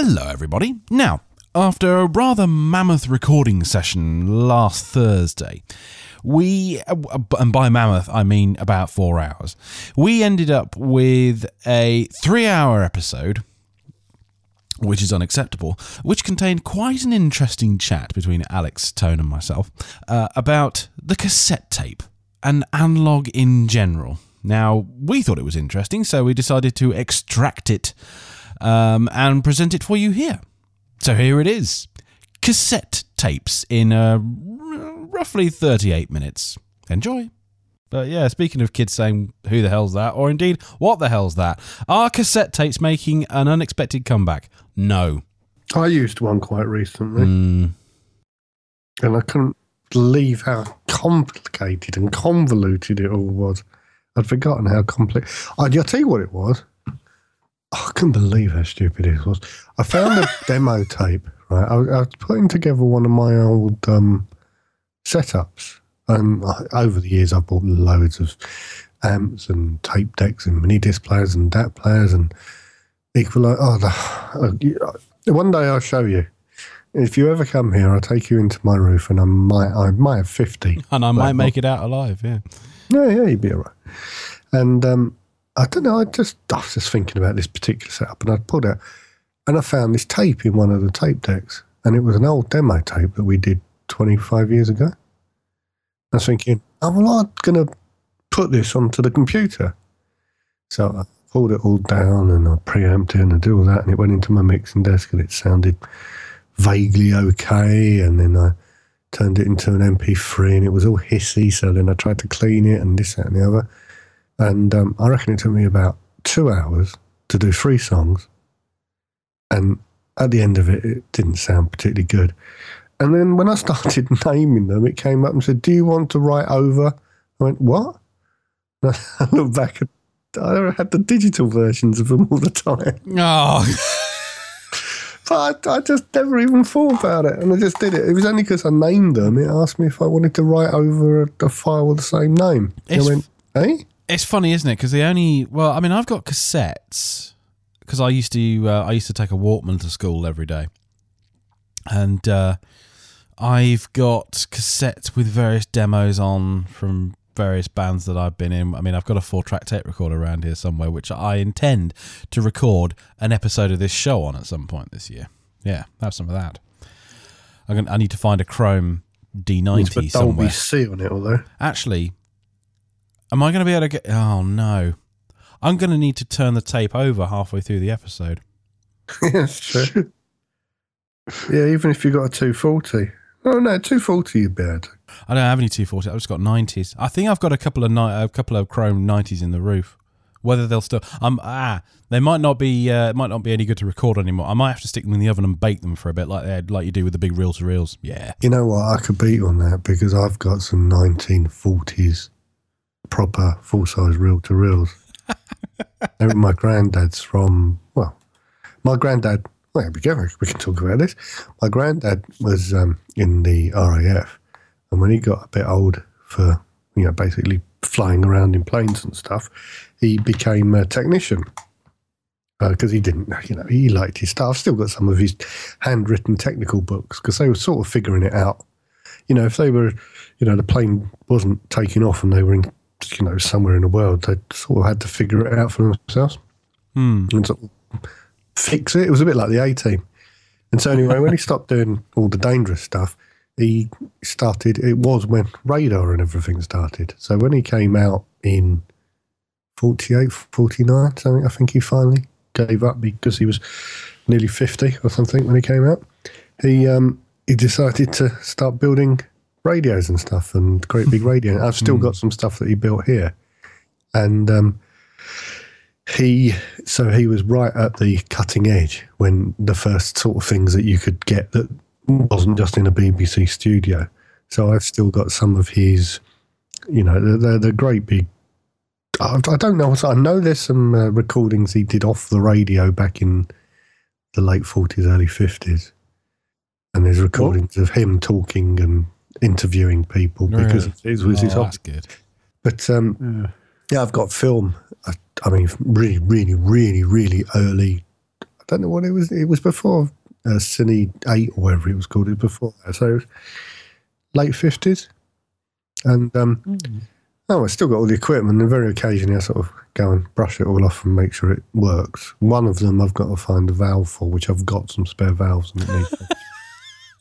Hello, everybody. Now, after a rather mammoth recording session last Thursday, we, and by mammoth, I mean about four hours, we ended up with a three hour episode. Which is unacceptable, which contained quite an interesting chat between Alex Tone and myself uh, about the cassette tape and analog in general. Now, we thought it was interesting, so we decided to extract it um, and present it for you here. So here it is cassette tapes in uh, roughly 38 minutes. Enjoy. But yeah, speaking of kids saying, who the hell's that? Or indeed, what the hell's that? Are cassette tapes making an unexpected comeback? No. I used one quite recently. Mm. And I couldn't believe how complicated and convoluted it all was. I'd forgotten how complex. I'll tell you what it was. I couldn't believe how stupid it was. I found a demo tape, right? I, I, was putting together one of my old um, setups and over the years, I've bought loads of amps and tape decks and mini disc players and DAT players and equalizer. Oh, the, uh, one day I'll show you. If you ever come here, I'll take you into my roof, and I might, I might have fifty, and I might make it out alive. Yeah, yeah, yeah, you'd be alright. And um, I don't know. I just, I was just thinking about this particular setup, and I pulled out, and I found this tape in one of the tape decks, and it was an old demo tape that we did twenty-five years ago. I was thinking, oh, I'm going to put this onto the computer. So I pulled it all down and I preamped it and I did all that and it went into my mixing desk and it sounded vaguely okay. And then I turned it into an MP3 and it was all hissy. So then I tried to clean it and this, that, and the other. And um, I reckon it took me about two hours to do three songs. And at the end of it, it didn't sound particularly good. And then when I started naming them, it came up and said, Do you want to write over? I went, What? And I looked back at I had the digital versions of them all the time. Oh. but I, I, just never even thought about it. And I just did it. It was only because I named them. It asked me if I wanted to write over a, a file with the same name. I went, Hey? It's funny, isn't it? Because the only, well, I mean, I've got cassettes because I used to, uh, I used to take a Walkman to school every day. And, uh, I've got cassettes with various demos on from various bands that I've been in. I mean, I've got a four track tape recorder around here somewhere, which I intend to record an episode of this show on at some point this year. Yeah, have some of that. I'm gonna, I need to find a Chrome D90 somewhere. C on it, although. Actually, am I going to be able to get. Oh, no. I'm going to need to turn the tape over halfway through the episode. yes, true. yeah, even if you got a 240. Oh no, two forty you bad. I don't have any two forty. I've just got nineties. I think I've got a couple of ni- a couple of Chrome nineties in the roof. Whether they'll still um ah they might not be uh, might not be any good to record anymore. I might have to stick them in the oven and bake them for a bit, like they like you do with the big reel to reels. Yeah. You know what? I could beat on that because I've got some nineteen forties proper full size reel to reels. my granddad's from well, my granddad well, we can, we can talk about this. My granddad was um, in the RAF, and when he got a bit old for, you know, basically flying around in planes and stuff, he became a technician because uh, he didn't, you know, he liked his stuff. I've still got some of his handwritten technical books because they were sort of figuring it out. You know, if they were, you know, the plane wasn't taking off and they were in, you know, somewhere in the world, they sort of had to figure it out for themselves. Hmm. And sort of fix it. It was a bit like the A team. And so anyway, when he stopped doing all the dangerous stuff, he started. It was when radar and everything started. So when he came out in 48, 49, something, I think he finally gave up because he was nearly 50 or something when he came out. He um, he decided to start building radios and stuff and great big radio. I've still got some stuff that he built here. And um, he so he was right at the cutting edge when the first sort of things that you could get that wasn't just in a BBC studio. So I've still got some of his, you know, the the great big. I, I don't know. I know there's some uh, recordings he did off the radio back in the late forties, early fifties, and there's recordings of him talking and interviewing people really? because it was oh, his That's good. But um, yeah. yeah, I've got film I mean, really, really, really, really early I don't know what it was. It was before uh, Cine 8 or whatever it was called. It was before that. So it was late 50s. And um, oh, I still got all the equipment. And very occasionally I sort of go and brush it all off and make sure it works. One of them I've got to find a valve for, which I've got some spare valves underneath.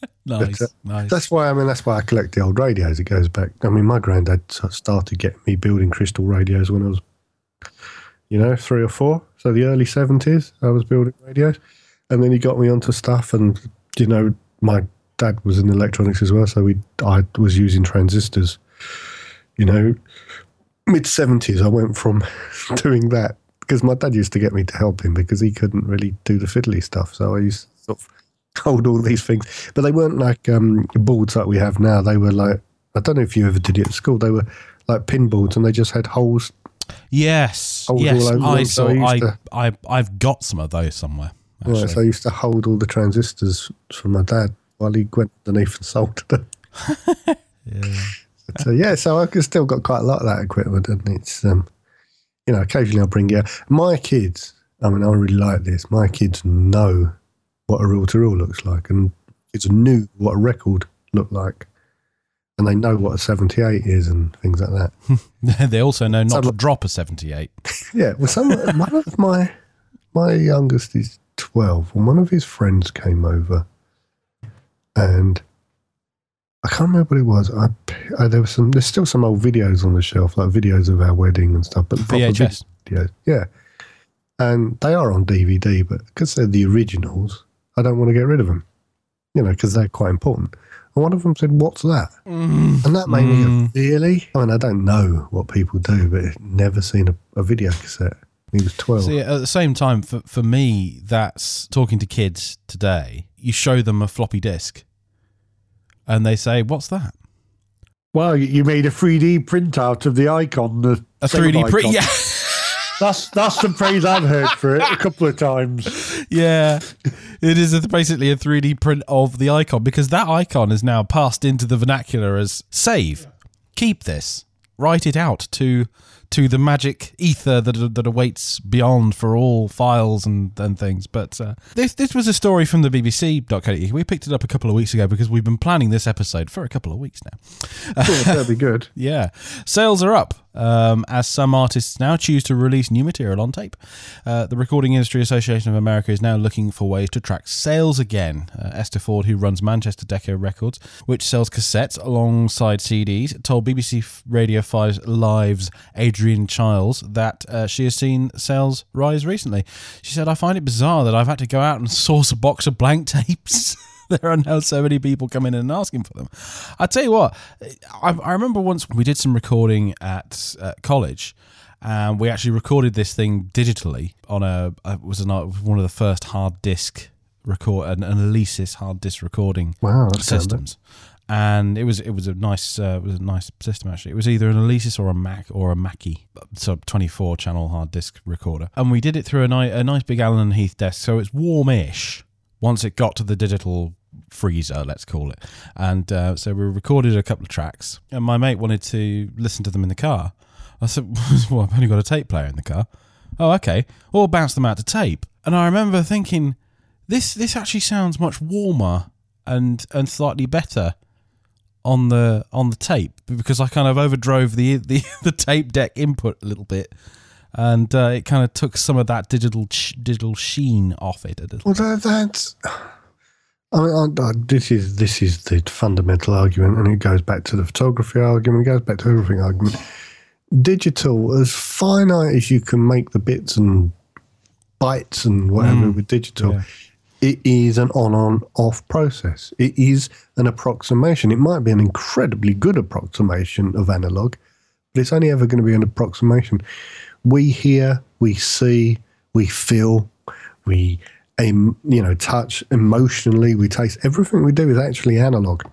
Nice, But, uh, nice. That's why I mean that's why I collect the old radios. It goes back. I mean, my granddad started getting me building crystal radios when I was, you know, three or four. So the early seventies, I was building radios, and then he got me onto stuff. And you know, my dad was in electronics as well, so we I was using transistors. You know, mid seventies, I went from doing that because my dad used to get me to help him because he couldn't really do the fiddly stuff. So I used to sort of hold all these things, but they weren't like um, boards like we have now. They were like I don't know if you ever did it at school. They were like pin boards, and they just had holes. yes, Holes yes. all over I saw. So I, I, to, I I've got some of those somewhere. Actually. Right, so I used to hold all the transistors for my dad while he went underneath and soldered them. yeah. So yeah, so I've still got quite a lot of that equipment, and it's um, you know, occasionally I'll bring it. My kids, I mean, I really like this. My kids know what a reel to reel looks like, and kids knew what a record looked like, and they know what a seventy-eight is and things like that. they also know not So- to drop a seventy-eight. Yeah, well, some one of my my youngest is twelve, and one of his friends came over, and I can't remember what it was. I, I there was some. There's still some old videos on the shelf, like videos of our wedding and stuff. But VHS. videos, yeah, and they are on DVD, but because they're the originals, I don't want to get rid of them. You know, because they're quite important. And one of them said, "What's that?" Mm. And that made me go, mm. really? I mean, I don't know what people do, but I've never seen a, a video cassette. He was 12. See, at the same time, for, for me, that's talking to kids today. You show them a floppy disk, and they say, "What's that?" Well, you- you made a 3D printout of the icon. The A three D print. Yeah, That's that's the praise I've heard for it a couple of times. yeah. It is basically a three D print of the icon because that icon is now passed into the vernacular as save, keep this, write it out to to the magic ether that that awaits beyond for all files and, and things. But uh, this this was a story from the BBC.co.uk. We picked it up a couple of weeks ago because we've been planning this episode for a couple of weeks now. That'd be good. Yeah, sales are up um, as some artists now choose to release new material on tape. Uh, the Recording Industry Association of America is now looking for ways to track sales again. Uh, Esther Ford, who runs Manchester Deco Records, which sells cassettes alongside CDs, told BBC Radio 5's Live's Adrian Chiles that uh, she has seen sales rise recently. She said, I find it bizarre that I've had to go out and source a box of blank tapes. there are now so many people coming in and asking for them. I tell you what, I, I remember once we did some recording at uh, college, and we actually recorded this thing digitally on a uh, it was an, one of the first hard disk record an, an Alesis hard disk recording Wow, that's systems. And it was it was a nice uh, it was a nice system actually. It was either an Alesis or a Mac or a Mackie, so twenty four channel hard disk recorder. And we did it through a, ni- a nice big Allen and Heath desk, so it's warmish once it got to the digital freezer, let's call it. And uh, so we recorded a couple of tracks, and my mate wanted to listen to them in the car. I said, "Well, I've only got a tape player in the car." Oh, okay. Or bounce them out to tape. And I remember thinking, this this actually sounds much warmer and and slightly better on the on the tape because I kind of overdrove the the, the tape deck input a little bit, and uh, it kind of took some of that digital sh- digital sheen off it a little. Well, that, that's. I mean, I, I, this is this is the fundamental argument, and it goes back to the photography argument. It goes back to everything argument. Digital, as finite as you can make the bits and bytes and whatever with digital, yeah. It is an on-on-off process. It is an approximation. It might be an incredibly good approximation of analog, but it's only ever going to be an approximation. We hear, we see, we feel, we you know touch emotionally, we taste. Everything we do is actually analog.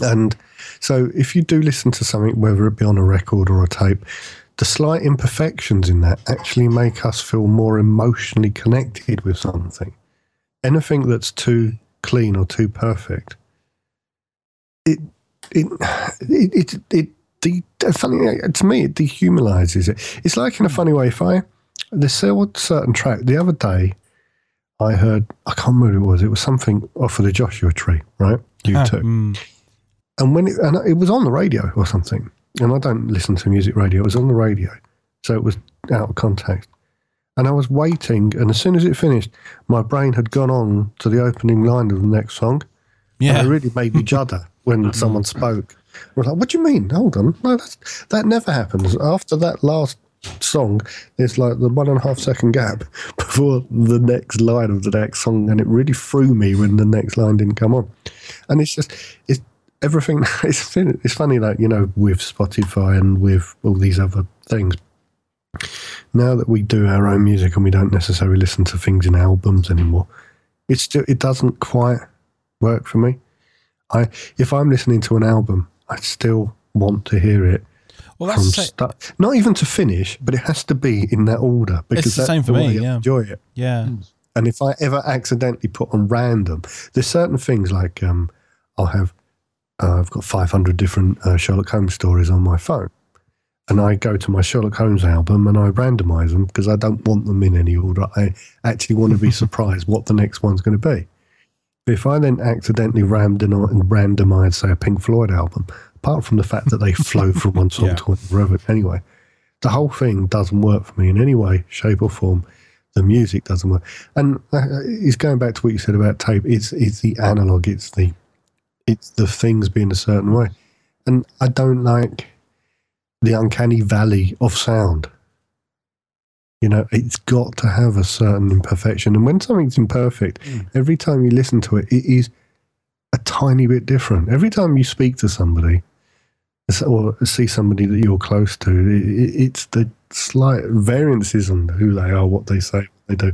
And so, if you do listen to something, whether it be on a record or a tape, the slight imperfections in that actually make us feel more emotionally connected with something. Anything that's too clean or too perfect, it it it it, it the funny to me it dehumanizes it. It's like in a funny way. If I there's a certain track the other day, I heard, I can't remember what it was. It was something off of the Joshua tree, right? U2. Mm. And when it, and it was on the radio or something, and I don't listen to music radio, it was on the radio. So it was out of context. And I was waiting, and as soon as it finished, my brain had gone on to the opening line of the next song. Yeah. And it really made me judder when mm. someone spoke. I was like, what do you mean? Hold on. No, that's, that never happens. After that last song, there's like the one and a half second gap before the next line of the next song. And it really threw me when the next line didn't come on. And it's just, it's everything. It's, it's funny that, you know, with Spotify and with all these other things, now that we do our own music and we don't necessarily listen to things in albums anymore, it's still, it doesn't quite work for me. I if I'm listening to an album, I still want to hear it Well, that's the start, not even to finish, but it has to be in that order because the that's same for the me, way I yeah. enjoy it. yeah. And if I ever accidentally put on random, there's certain things like um, I'll have, uh, I've got 500 different uh, Sherlock Holmes stories on my phone. And I go to my Sherlock Holmes album and I randomize them because I don't want them in any order. I actually want to be surprised what the next one's going to be. If I then accidentally random, randomize, say, a Pink Floyd album, apart from the fact that they flow from one song Yeah. to another, anyway, the whole thing doesn't work for me in any way, shape, or form. The music doesn't work, and uh, it's going back to what you said about tape. It's it's the analog. It's the it's the things being a certain way, and I don't like the uncanny valley of sound. You know, it's got to have a certain imperfection, and when something's imperfect, mm. every time you listen to it, it is a tiny bit different. Every time you speak to somebody or see somebody that you're close to, it's the slight variances on who they are, what they say, what they do,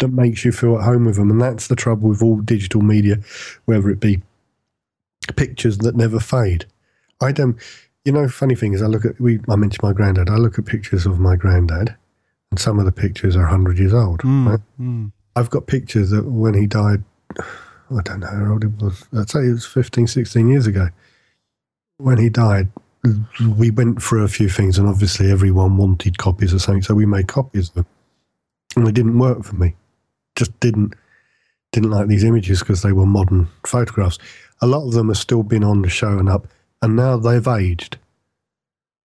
that makes you feel at home with them. And that's the trouble with all digital media, whether it be pictures that never fade. I don't, you know, funny thing is, I look at, we, I mentioned my granddad, I look at pictures of my granddad, and some of the pictures are 100 years old. Mm, Right? mm. I've got pictures that when he died, I don't know how old it was. I'd say it was 15, 16 years ago. When he died, we went through a few things, and obviously everyone wanted copies of something, so we made copies of them. And they didn't work for me. Just didn't didn't like these images because they were modern photographs. A lot of them have still been on the show and up, and now they've aged.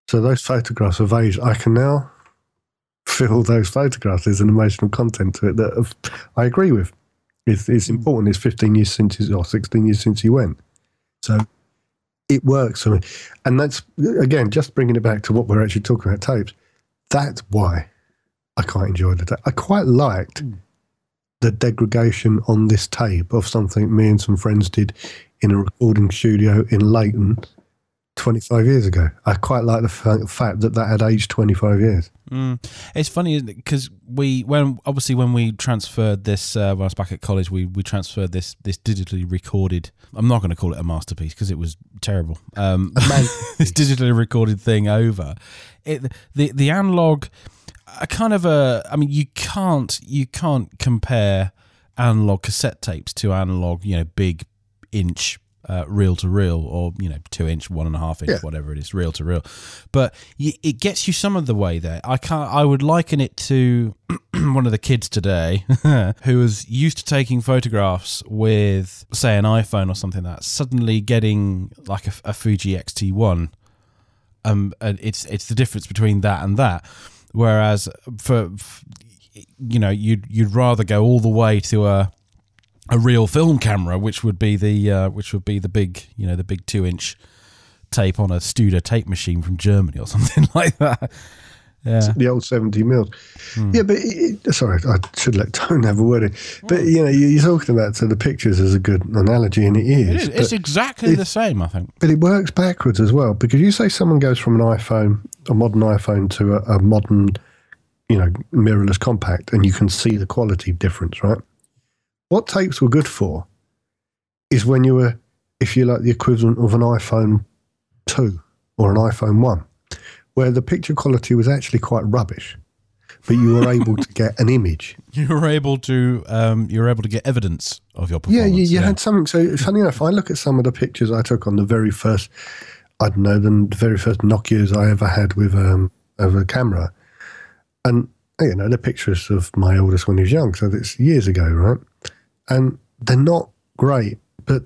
So those photographs have aged. I can now feel those photographs. There's an emotional content to it that I agree with. It's, it's hmm. important. It's 15 years since he's, or 16 years since he went. So it works for me. And that's, again, just bringing it back to what we're actually talking about tapes. That's why I quite enjoyed the tape. I quite liked hmm. the degradation on this tape of something me and some friends did in a recording studio in Leighton 25 years ago. I quite like the fa- fact that that had aged 25 years. Mm. It's funny isn't it? because we, when obviously when we transferred this, uh, when I was back at college, we we transferred this this digitally recorded. I'm not going to call it a masterpiece because it was terrible. Um, this digitally recorded thing over. It the the analog, a kind of a. I mean, you can't you can't compare analog cassette tapes to analog, you know, big inch uh, reel to reel or you know two inch one and a half inch Yeah. whatever it is reel to reel. But y- it gets you some of the way there. I can't i would liken it to one of the kids today who was used to taking photographs with say an iphone or something like that suddenly getting like a, a fuji xt1 um and it's it's the difference between that and that. Whereas for, f you know you'd you'd rather go all the way to a a real film camera, which would be the uh, which would be the big you know the big two inch tape on a Studer tape machine from Germany or something like that. Yeah, the old 70 mils. Hmm. Yeah, but it, it- sorry, I should let Tone have a word. in. But you know, you- you're talking about so the pictures is a good analogy, and it it is. is. It's exactly the same, I think. but it works backwards as well because you say someone goes from an iPhone, a modern iPhone, to a, a modern, you know, mirrorless compact, and you can see the quality difference, right? What tapes were good for is when you were, if you like, the equivalent of an iPhone two or an iPhone one, where the picture quality was actually quite rubbish, but you were able to get an image. You were able to um, you were able to get evidence of your Yeah, performance. you, you had something. So funny enough, I look at some of the pictures I took on the very first, I don't know, the very first Nokia's I ever had with um of a camera, and you know, the pictures of my oldest when he was young, so that's years ago, right? And they're not great, but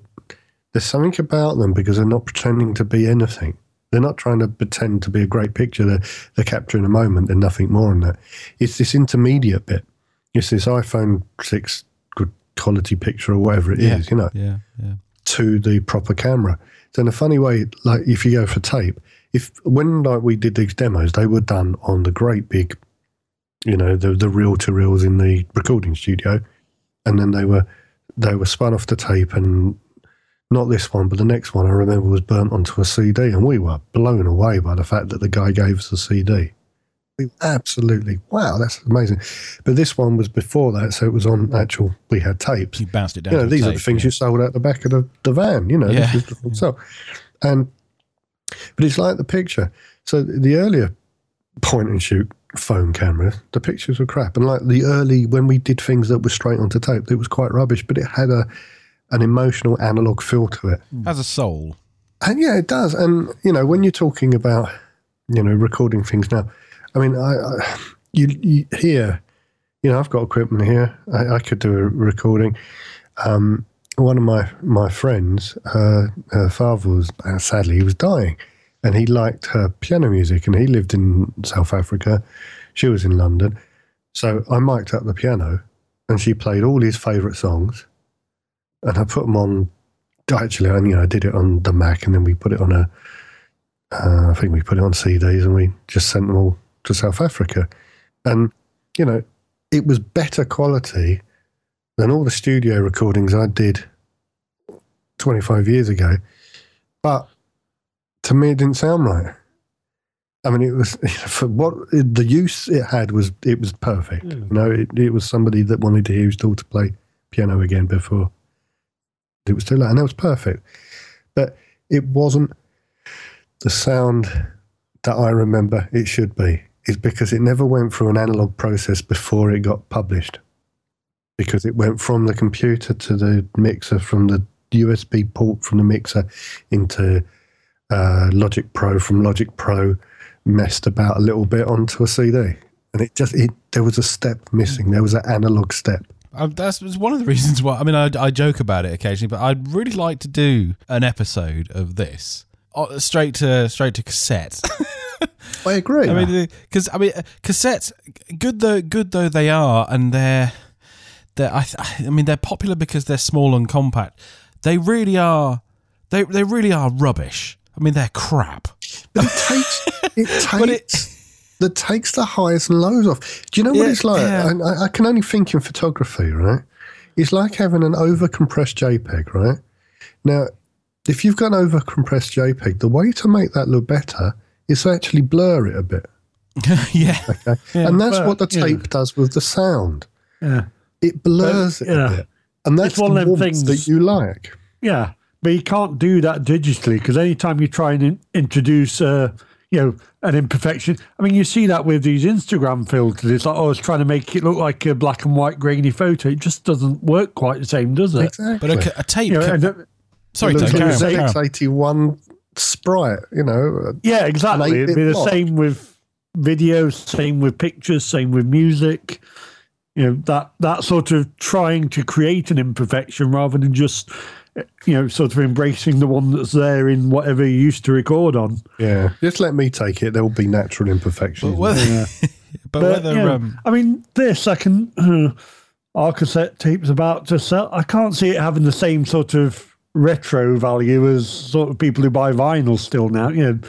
there's something about them because they're not pretending to be anything. They're not trying to pretend to be a great picture. They're, they're capturing a moment They're nothing more than that. It's this intermediate bit. It's this iPhone 6 good quality picture or whatever it is, Yeah. you know, Yeah, yeah. to the proper camera. So in a funny way, like if you go for tape, if when like we did these demos, they were done on the great big, you know, the the reel to reels in the recording studio, and then they were they were spun off the tape and not this one, but the next one I remember was burnt onto a CD, and we were blown away by the fact that the guy gave us a CD. We absolutely wow, that's amazing. But this one was before that, so it was on actual. We had tapes You bounced it down. you know, these are the things yeah. you sold out the back of the, the van, you know, Yeah. this is the full sell. And, but it's like the picture. So the earlier point and shoot phone cameras, the pictures were crap. And like the early, when we did things that were straight onto tape, it was quite rubbish, but it had a, an emotional analog feel to it. Has a soul. And yeah, it does. And, you know, when you're talking about, you know, recording things now, I mean, I, I you, you hear, you know, I've got equipment here. I, I could do a recording. Um, one of my, my friends, uh, her father was, uh, sadly, he was dying and he liked her piano music and he lived in South Africa. She was in London. So I mic'd up the piano and she played all his favourite songs and I put them on actually, I, you know, I did it on the Mac, and then we put it on a. Uh, I think we put it on CDs, and we just sent them all to South Africa, and you know, it was better quality than all the studio recordings I did twenty five years ago, but to me, it didn't sound right. I mean, it was for what the use it had was it was perfect. Hmm. You know, it, it was somebody that wanted to hear his daughter play piano again before it was too late, and that was perfect. But it wasn't the sound that I remember it should be. Is because it never went through an analog process before it got published. Because it went from the computer to the mixer, from the USB port from the mixer into uh, Logic Pro, from Logic Pro messed about a little bit onto a CD, and it just it there was a step missing. There was an analog step. Uh, that's was one of the reasons why. I mean, I, I joke about it occasionally, but I'd really like to do an episode of this uh, straight to straight to cassette. I agree. I mean, because I mean, uh, cassettes, good though good though they are, and they're they're I, th- I mean they're popular because they're small and compact. They really are. They they really are rubbish. I mean, they're crap. But it takes it But it- takes that takes the highs and lows off. Do you know what Yeah, it's like? yeah. I, I can only think in photography, right? It's like having an over compressed JPEG, right? Now, if you've got an over compressed JPEG, the way to make that look better is to actually blur it a bit. yeah. Okay? and that's but, what the yeah. tape does with the sound. Yeah. It blurs But, it yeah. a bit. And that's It's one the of them things- that you like. Yeah, but you can't do that digitally because anytime you try and in- introduce, uh, you know, an imperfection, I mean, you see that with these Instagram filters. It's like, oh, it's trying to make it look like a black and white grainy photo. It just doesn't work quite the same, does it? Exactly. But a, ca- a tape. You know, ca- and, uh, sorry, It Tone, looks carry like on, a carry on. ZX81 sprite, you know. yeah, exactly. An It'd be 8-bit the block. same with videos, same with pictures, same with music. You know that that sort of trying to create an imperfection rather than just, uh, you know, sort of embracing the one that's there in whatever you used to record on. Yeah, just let me take it. There will be natural imperfections. But whether, but But, whether you know, um, I mean, this I can. Uh, our cassette tape's about to sell. I can't see it having the same sort of retro value as sort of people who buy vinyl still now. You know,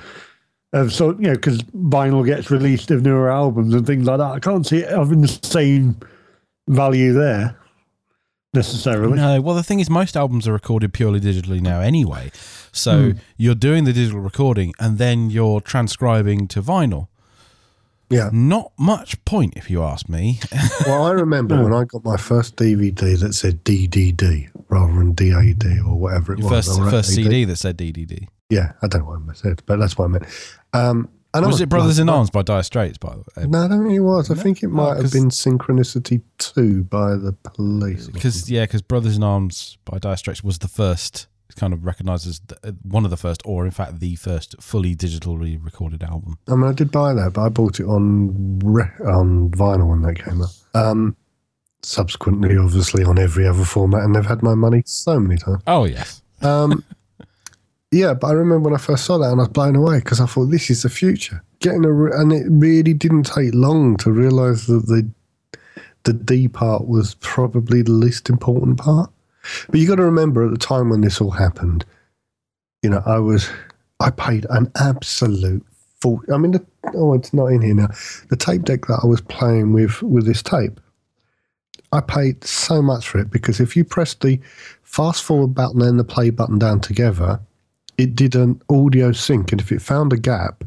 of so you know because vinyl gets released of newer albums and things like that. I can't see it having the same value there necessarily. No, well, the thing is, most albums are recorded purely digitally now anyway. So Hmm. you're doing the digital recording and then you're transcribing to vinyl. yeah. Not much point, if you ask me. Well, I remember when I got my first DVD that said DDD rather than DAD or whatever it Your was. first first AD. CD that said DDD. Yeah, I don't know what I said, but that's what I meant. Um, and I Was it Brothers like, in Arms by Dire Straits, by the way? No, I don't think it was. I think it might have been Synchronicity 2 by the police. Because yeah, because Brothers in Arms by Dire Straits was the first kind of recognised as the, uh, one of the first, or in fact the first fully digitally recorded album. I mean, I did buy that, but I bought it on re- on vinyl when that came out. Um, subsequently, obviously, on every other format, and they've had my money so many times. Oh yes, Um, yeah, but I remember when I first saw that, and I was blown away because I thought this is the future. Getting a, re- and it really didn't take long to realise that the the D part was probably the least important part. But you got to remember at the time when this all happened, you know, I was I paid an absolute full. I mean, the, oh, it's not in here now. The tape deck that I was playing with with this tape, I paid so much for it because if you press the fast forward button and the play button down together, it did an audio sync, and if it found a gap,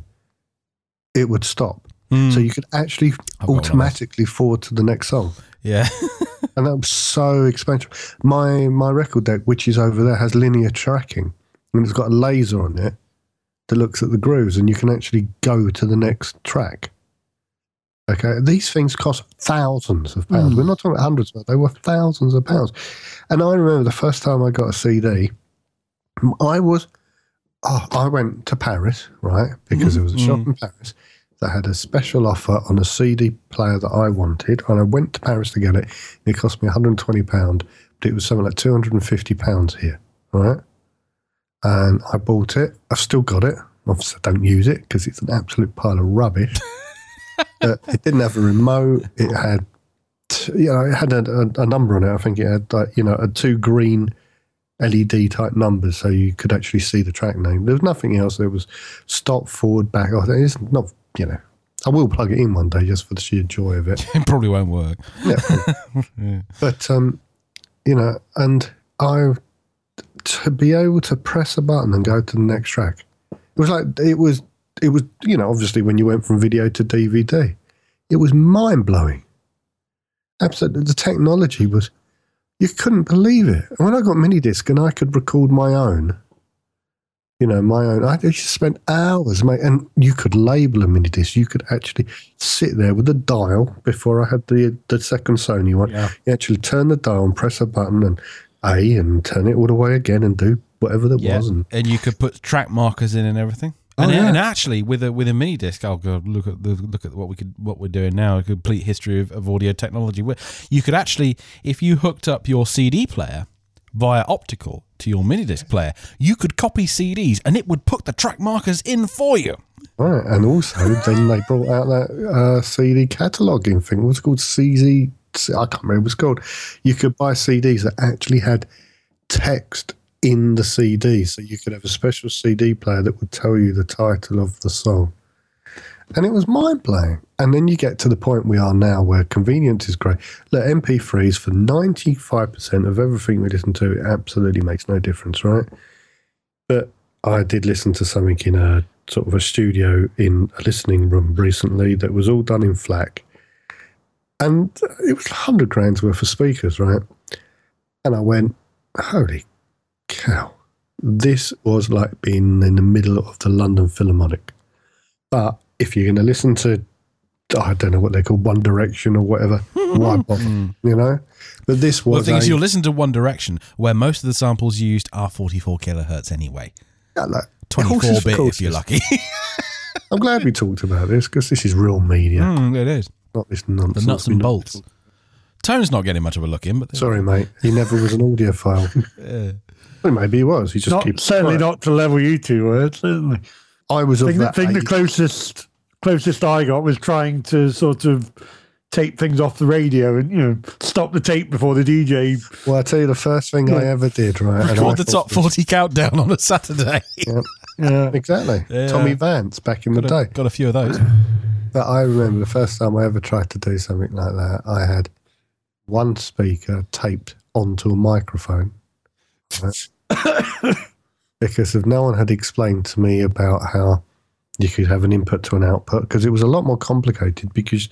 it would stop. Hmm. So you could actually I've got one of those. automatically forward to the next song yeah. and that was so expensive. My my record deck, which is over there, has linear tracking, and it's got a laser on it that looks at the grooves, and you can actually go to the next track. Okay, these things cost thousands of pounds. Hmm. We're not talking about hundreds, but they were thousands of pounds. And I remember the first time I got a CD, I was, oh, I went to Paris, right? Because there was a shop in Paris that had a special offer on a CD player that I wanted, and I went to Paris to get it. It cost me 120 pound, but it was something like 250 pounds here, right? And I bought it. I've still got it. Obviously, I don't use it because it's an absolute pile of rubbish. uh, it didn't have a remote. It had, t- you know, it had a, a, a number on it. I think it had, like, you know, a two green LED type numbers, so you could actually see the track name. There was nothing else. There was stop, forward, back. Oh, It's not, you know. I will plug it in one day just for the sheer joy of it. it probably won't work. Yeah. But um, you know, and I to be able to press a button and go to the next track. It was like it was it was you know obviously when you went from video to DVD, it was mind blowing. Absolutely, the technology was you couldn't believe it. And when I got mini disc and I could record my own, you know, my own. I used to spend hours, mate, and you could label a mini disc. You could actually sit there with a dial before I had the the second Sony one. Yeah. You actually turn the dial and press a button and A and turn it all the way again and do whatever there Yeah, was. And and you could put track markers in and everything. And, Oh, yeah. and actually, with a with a mini disc, I'll go look at the, look at what we could what we're doing now. A complete history of, of audio technology. You could actually, if you hooked up your CD player via optical to your mini disc player, you could copy CDs and it would put the track markers in for you. right, and also then they brought out that uh, CD cataloging thing. What's it called? CZ. I can't remember what it's called. You could buy CDs that actually had text in the CD, so you could have a special CD player that would tell you the title of the song. And it was mind blowing. And then you get to the point we are now where convenience is great. Look, MP3s for 95% of everything we listen to, it absolutely makes no difference, right? But I did listen to something in a sort of a studio in a listening room recently that was all done in FLAC. And it was 100 grand's worth of speakers, right? And I went, holy cow. This was like being in the middle of the London Philharmonic. But if you're going to listen to, I don't know what they call One Direction or whatever, why bother? You know? But this Well, the was thing is, you'll listen to One Direction, where most of the samples used are 44 kilohertz anyway. yeah, like, 24 horses for bit if you're lucky. I'm glad we talked about this because this is real media, Mm, it is. not this The nonsense. nuts and bolts. Tone's not getting much of a look in, but Sorry, mate. He never was an audiophile. Well, maybe he was. He just Not, keeps certainly quiet. not to level you two were, certainly. I was I of think, the, that think the closest closest I got was trying to sort of tape things off the radio and you know stop the tape before the DJ. Well, I tell you, the first thing I ever did, right? and I record the top 40 countdown on a Saturday. Yeah, Exactly. Yeah. Tommy Vance back in the a, day. got a few of those. But I remember the first time I ever tried to do something like that, I had one speaker taped onto a microphone. because if no one had explained to me about how you could have an input to an output, because it was a lot more complicated because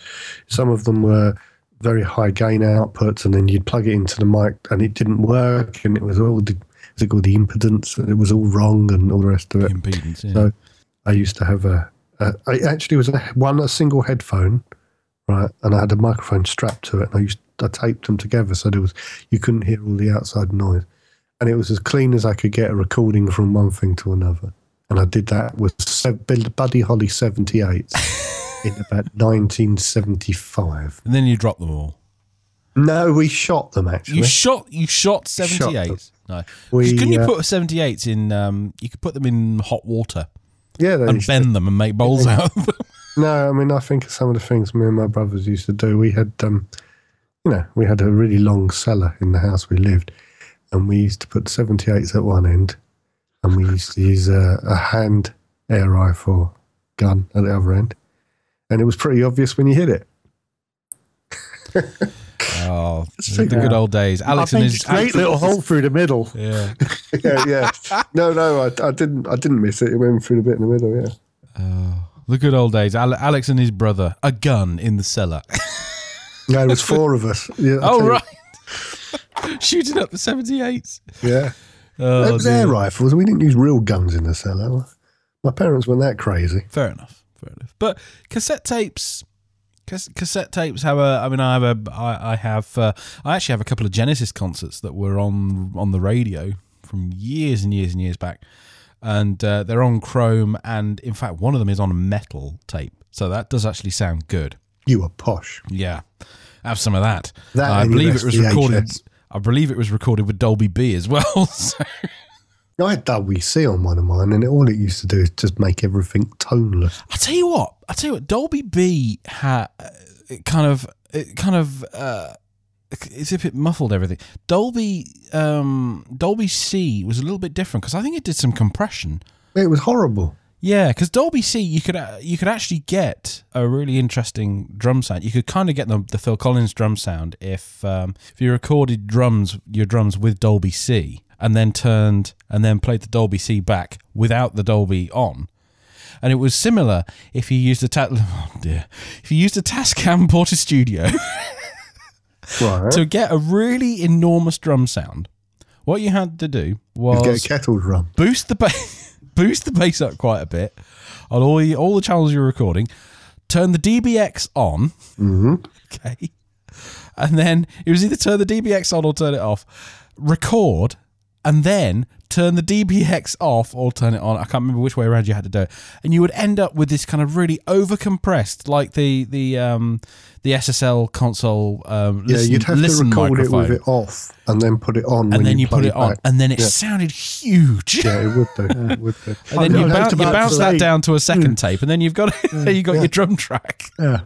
some of them were very high gain outputs and then you'd plug it into the mic and it didn't work and it was all the, was it called the impedance and it was all wrong and all the rest of it. Impedance. Yeah. So I used to have a, a I actually was a, one a single headphone, right, and I had a microphone strapped to it, and I used I taped them together so there was you couldn't hear all the outside noise, and it was as clean as I could get a recording from one thing to another. And I did that with Buddy Holly 78 in about 1975. And then you drop them all. No, we shot them actually. You shot you shot Shot seventy them. eight. No. We, Couldn't you uh, put seventy eights in um you could put them in hot water yeah, they and to- bend them and make bowls out of them. No, I mean, I think of some of the things me and my brothers used to do. We had, um, you know, we had a really long cellar in the house we lived, and we used to put 78s at one end, and we used to use a, a hand air rifle gun at the other end, and it was pretty obvious when you hit it. Oh, the take good old days. Alex and think his straight little hole through the middle. Yeah. yeah, yeah. No, no, I, I didn't. I didn't miss it. It went through the bit in the middle. Yeah. Oh, the good old days. Alex and his brother, a gun in the cellar. No, it was four of us. Yeah, oh right, shooting up the seventy eights. Yeah. Oh, it was air rifles. We didn't use real guns in the cellar. My parents weren't that crazy. Fair enough. Fair enough. But cassette tapes, cassette tapes have a. I mean, I have a. I, I have. Uh, I actually have a couple of Genesis concerts that were on on the radio from years and years and years back, and uh, they're on chrome. And in fact, one of them is on a metal tape, so that does actually sound good. You were posh. Yeah, have some of that. That I believe it was recorded. I believe it was recorded with Dolby B as well. so- I had Dolby C on one of mine, and all it used to do is just make everything toneless. I tell you what, I tell you what, Dolby B had it kind of, it kind of, uh, as if it muffled everything. Dolby, um, Dolby C was a little bit different because I think it did some compression. It was horrible. Yeah, because Dolby C, you could uh, you could actually get a really interesting drum sound. You could kind of get the, the Phil Collins drum sound if um, if you recorded drums your drums with Dolby C and then turned and then played the Dolby C back without the Dolby on. And it was similar if you used a ta- oh dear if you used a Tascam Porta Studio Right. to get a really enormous drum sound. What you had to do was get a kettle drum. boost the bass, boost the bass up quite a bit on all the, all the channels you're recording. Turn the DBX on, hmm okay, and then it was either turn the DBX on or turn it off. Record, and then turn the DBX off or turn it on. I can't remember which way around you had to do it, and you would end up with this kind of really overcompressed, like the the um the SSL console. Um, Yeah, listen, you'd have to listen record it with it off and then put it on. when and then you, put play it on, back. and then it Yeah. sounded huge. Yeah, it would do. It would do. And then you, was bounce, you bounce that down to a second tape, and then you've got you got your drum track. Yeah.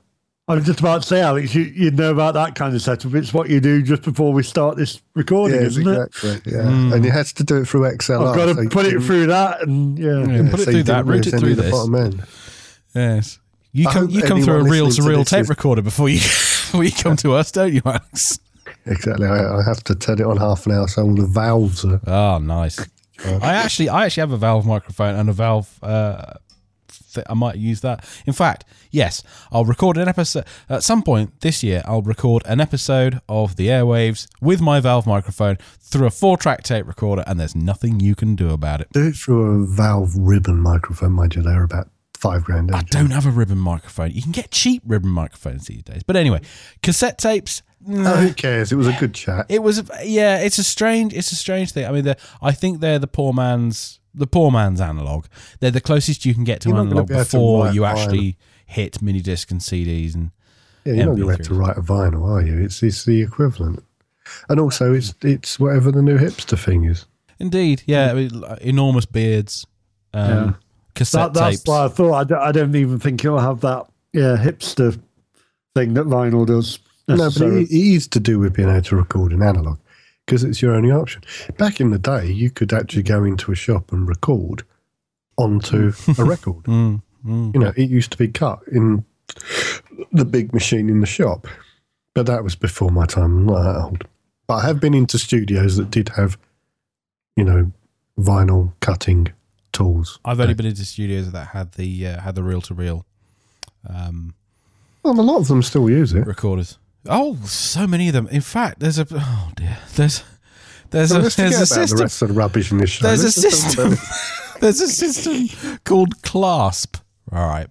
I was just about to say, Alex, you, you'd know about that kind of setup. It's what you do just before we start this recording, Yeah, isn't it? Yeah, Mm. and you had to do it through XLR. I've got to you put it through that, and yeah. Yeah, put it so through that, didn't route it through the this. bottom end. Yes, you come you come through a listening to real tape is- recorder before you before you come to us, don't you, Alex? Exactly. I, I have to turn it on half an hour so all the valves are. Oh, nice. I actually I actually have a valve microphone and a valve. Uh, th- I might use that. In fact, yes, I'll record an episode at some point this year. I'll record an episode of the airwaves with my valve microphone through a four-track tape recorder, and there's nothing you can do about it. Do it through a valve ribbon microphone, mind you. They're about five grand. I don't have a ribbon microphone. You can get cheap ribbon microphones these days. But anyway, cassette tapes. Oh, who cares? It was a good chat. It was, yeah. It's a strange, it's a strange thing. I mean, I think they're the poor man's, the poor man's analog. They're the closest you can get to You're analog be to before write you vinyl. actually hit mini disc and CDs. And Yeah, you're not going to have to write a vinyl, are you? It's it's the equivalent. And also, it's it's whatever the new hipster thing is. indeed, yeah, I mean, enormous beards, um, Yeah. Cassette That, that's tapes. why I thought. I don't, I don't even think it'll have that yeah hipster thing that vinyl does. No, but it, it is to do with being able to record in analog because it's your only option. Back in the day, you could actually go into a shop and record onto a record. Mm, mm. You know, it used to be cut in the big machine in the shop, but that was before my time. I'm not that old. But I have been into studios that did have, you know, vinyl cutting tools. I've only been into studios that had the uh, had the reel to reel um, Well, a lot of them still use it. recorders. Oh, so many of them. In fact, there's a oh dear, there's there's So a there's a about the system. rest of the rubbish in this show. There's a Let's talk system. there's a system called Clasp. All right.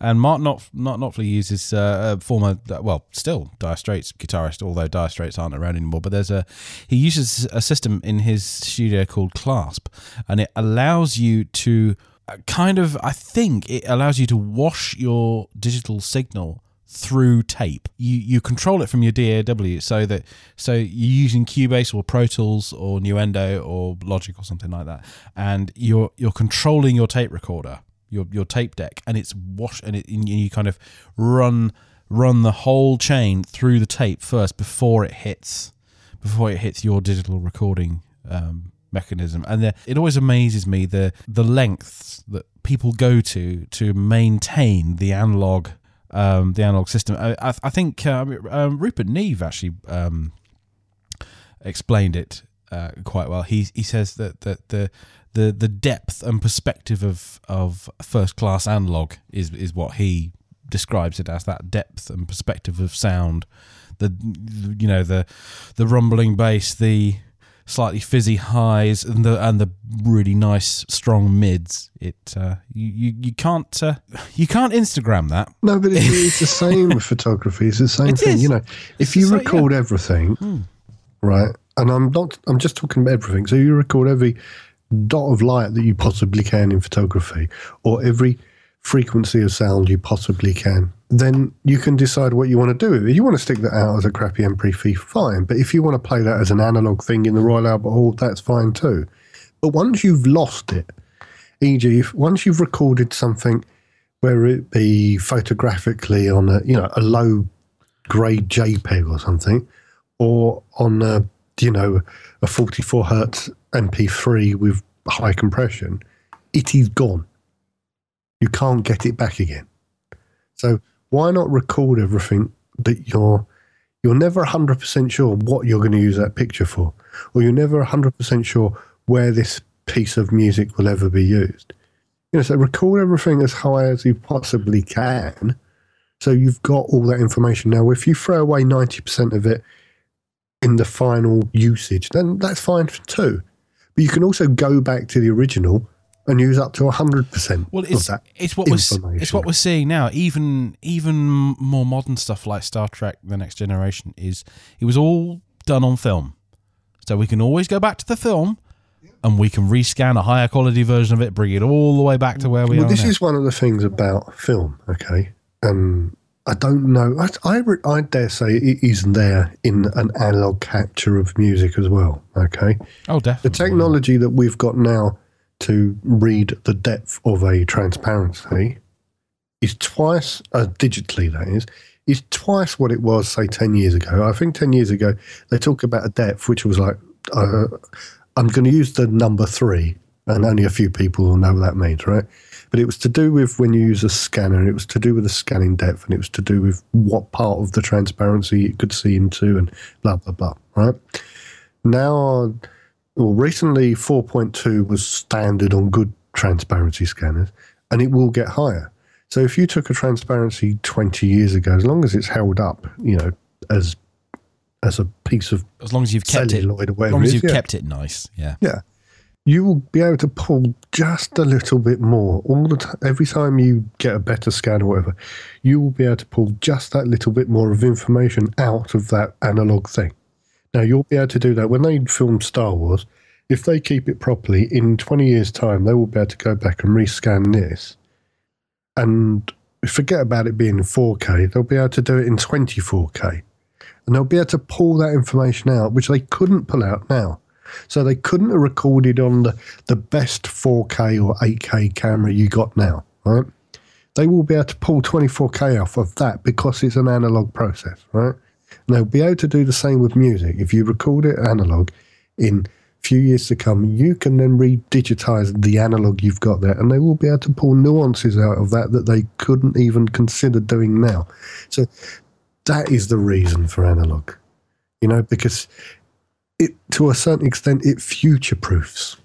And Mark Knopf, Mark uses uh, a former, well, still Dire Straits guitarist, although Dire Straits aren't around anymore. But there's a he uses a system in his studio called Clasp, and it allows you to uh, kind of, I think, it allows you to wash your digital signal through tape. You you control it from your DAW so that so you're using Cubase or Pro Tools or Nuendo or Logic or something like that, and you're you're controlling your tape recorder, your your tape deck, and it's wash and, it, and you kind of run run the whole chain through the tape first before it hits before it hits your digital recording um, mechanism. And the, it always amazes me the the lengths that people go to to maintain the analog um, the analog system. I, I, I think uh, um, Rupert Neve actually um, explained it uh, quite well. He he says that, that the the the depth and perspective of of first class analog is is what he describes it as that depth and perspective of sound. The you know the the rumbling bass, the slightly fizzy highs and the and the really nice strong mids. It uh, you, you you can't uh, you can't Instagram that. No, but it's, it's the same with photography. It's the same It thing. is. You know, if you So, record everything, Hmm. right? And I'm not. I'm just talking about everything. So you record every dot of light that you possibly can in photography, or every frequency of sound you possibly can. Then you can decide what you want to do with it. You want to stick that out as a crappy MP3, fine. But if you want to play that as an analog thing in the Royal Albert Hall, that's fine too. But once you've lost it, e.g., if once you've recorded something, whether it be photographically on a you know a low grade JPEG or something, or on a you know a 44 hertz MP3 with high compression, it is gone. You can't get it back again. So why not record everything that you're you're never 100% sure what you're going to use that picture for, or you're never 100% sure where this piece of music will ever be used. You know, so record everything as high as you possibly can, so you've got all that information. Now, if you throw away 90% of it in the final usage, then that's fine too. But you can also go back to the original and use up to 100% Well, of it's that. it's what we're it's what we're seeing now. Even even more modern stuff like Star Trek: The Next Generation is it was all done on film, so we can always go back to the film. And we can rescan a higher quality version of it, bring it all the way back to where we well, are this now. is one of the things about film, okay? And I don't know. I, I, I dare say it is there in an analog capture of music as well, okay? oh, definitely. The technology that we've got now to read the depth of a transparency is twice, uh, digitally that is, is twice what it was, say, 10 years ago. I think 10 years ago, they talk about a depth which was like, uh, I'm going to use the number three, and only a few people will know what that means, right? But it was to do with when you use a scanner, it was to do with the scanning depth, and it was to do with what part of the transparency it could see into, and blah, blah, blah, right? Now, well, recently 4.2 was standard on good transparency scanners, and it will get higher. So if you took a transparency 20 years ago, as long as it's held up, you know, as as a piece of as long as you've kept it, as long as you've yeah. kept it nice, yeah. Yeah. You will be able to pull just a little bit more all the time. Every time you get a better scan or whatever, you will be able to pull just that little bit more of information out of that analog thing. Now you'll be able to do that when they film Star Wars. If they keep it properly, in 20 years' time, they will be able to go back and rescan this, and forget about it being 4K. They'll be able to do it in 24K, and they'll be able to pull that information out, which they couldn't pull out now. So they couldn't have recorded on the, the best 4K or 8K camera you got now, right? They will be able to pull 24K off of that because it's an analog process, right? And they'll be able to do the same with music. If you record it analog in few years to come, you can then re-digitize the analog you've got there, and they will be able to pull nuances out of that that they couldn't even consider doing now. So that is the reason for analog, you know, because it to a certain extent it future proofs.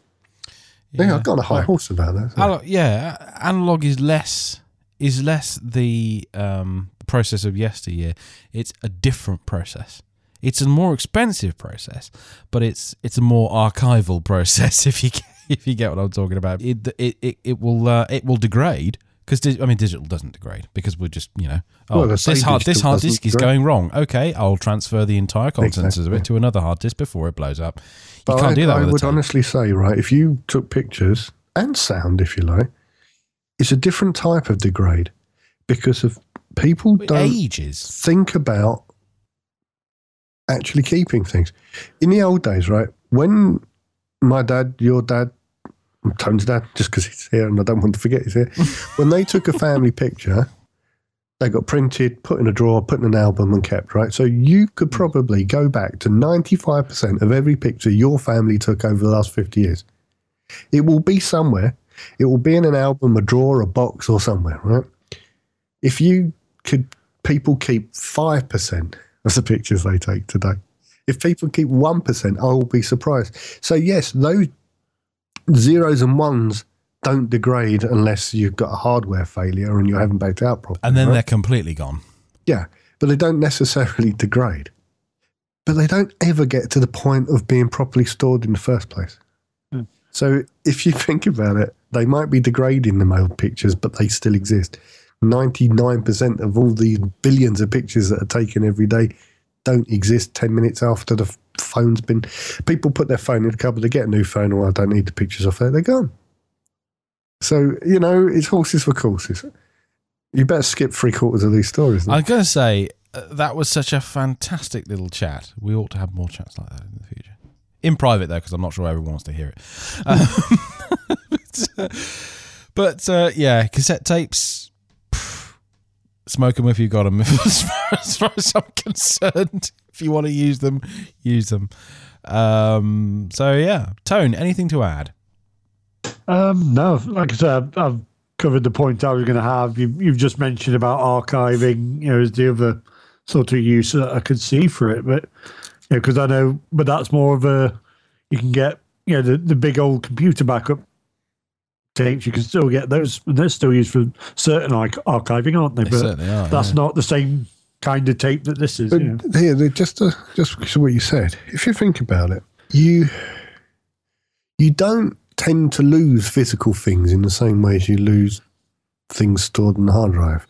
Yeah, I've got a high horse about that. Analog, yeah, analog is less is less the um, process of yesteryear. It's a different process. It's a more expensive process, but it's it's a more archival process. If you get- if you get what I'm talking about, it it it, it will uh, it will degrade Because I mean, digital doesn't degrade because we're just you know, oh, Well, this hard this hard disk is going wrong. Okay, I'll transfer the entire contents of it to another hard disk before it blows up. You But can't I, do that I would honestly say, right, if you took pictures and sound, if you like, it's a different type of degrade because of people don't Ages. think about actually keeping things. In the old days, right, when my dad, your dad, Tone's dad, just because he's here and I don't want to forget he's here, when they took a family picture, they got printed, put in a drawer, put in an album, and kept, right? So you could mm. probably go back to 95% of every picture your family took over the last 50 years. It will be somewhere. It will be in an album, a drawer, a box, or somewhere, right? If you could, people keep 5% of the pictures they take today. If people keep 1%, I will be surprised. So, yes, those zeros and ones don't degrade unless you've got a hardware failure and you haven't backed out properly. And then right? they're completely gone. Yeah, but they don't necessarily degrade. But they don't ever get to the point of being properly stored in the first place. Hmm. So if you think about it, they might be degrading the old pictures, but they still exist. 99% of all these billions of pictures that are taken every day don't exist 10 minutes after the f- phone's been. People put their phone in the cupboard, they get a new phone, or I don't need the pictures off there, they're gone. So, you know, it's horses for courses. You better skip three quarters of these stories. I'm going to say uh, that was such a fantastic little chat. We ought to have more chats like that in the future. In private, though, because I'm not sure everyone wants to hear it. Um, but uh, but, uh, yeah, cassette tapes, smoke them if you've got them. As far, as far as I'm concerned, if you want to use them, use them. Um, so, yeah. Tone, anything to add? Um, no, like I said, I've, covered the point I was going to have. You, you've just mentioned about archiving, you know, as the other sort of use that I could see for it. But, you know, because I know, but that's more of a, you can get, you know, the, the big old computer backup tapes, you can still get those, and they're still used for certain like archiving, aren't they? But certainly are. that's yeah. not the same kind of tape that this is. But you know. here, just uh, just because of what you said, if you think about it, you you don't tend to lose physical things in the same way as you lose things stored in the hard drive.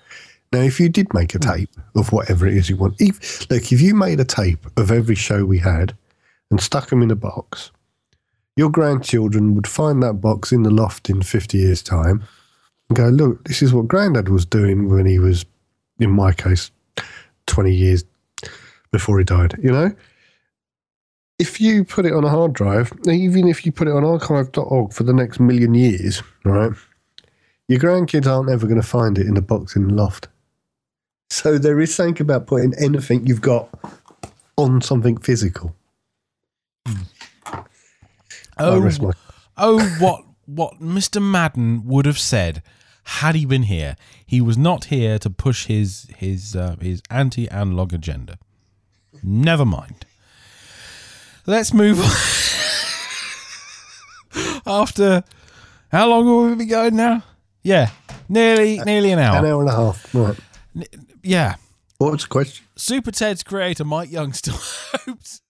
Now, if you did make a tape of whatever it is you want, if, look, if you made a tape of every show we had and stuck them in a box, your grandchildren would find that box in the loft in 50 years' time and go, look, this is what granddad was doing when he was, in my case, 20 years before he died, you know? If you put it on a hard drive, even if you put it on archive.org for the next million years, right, your grandkids aren't ever going to find it in a box in the loft. So there is something about putting anything you've got on something physical. Oh, oh, what what Mr. Madden would have said had he been here. He was not here to push his his uh, his anti-analog agenda. Never mind. Let's move on. After how long have we been going now? Yeah, nearly nearly an hour. An hour. hour and a half. Right. Yeah. What was the question? Super Ted's creator Mike Young still hopes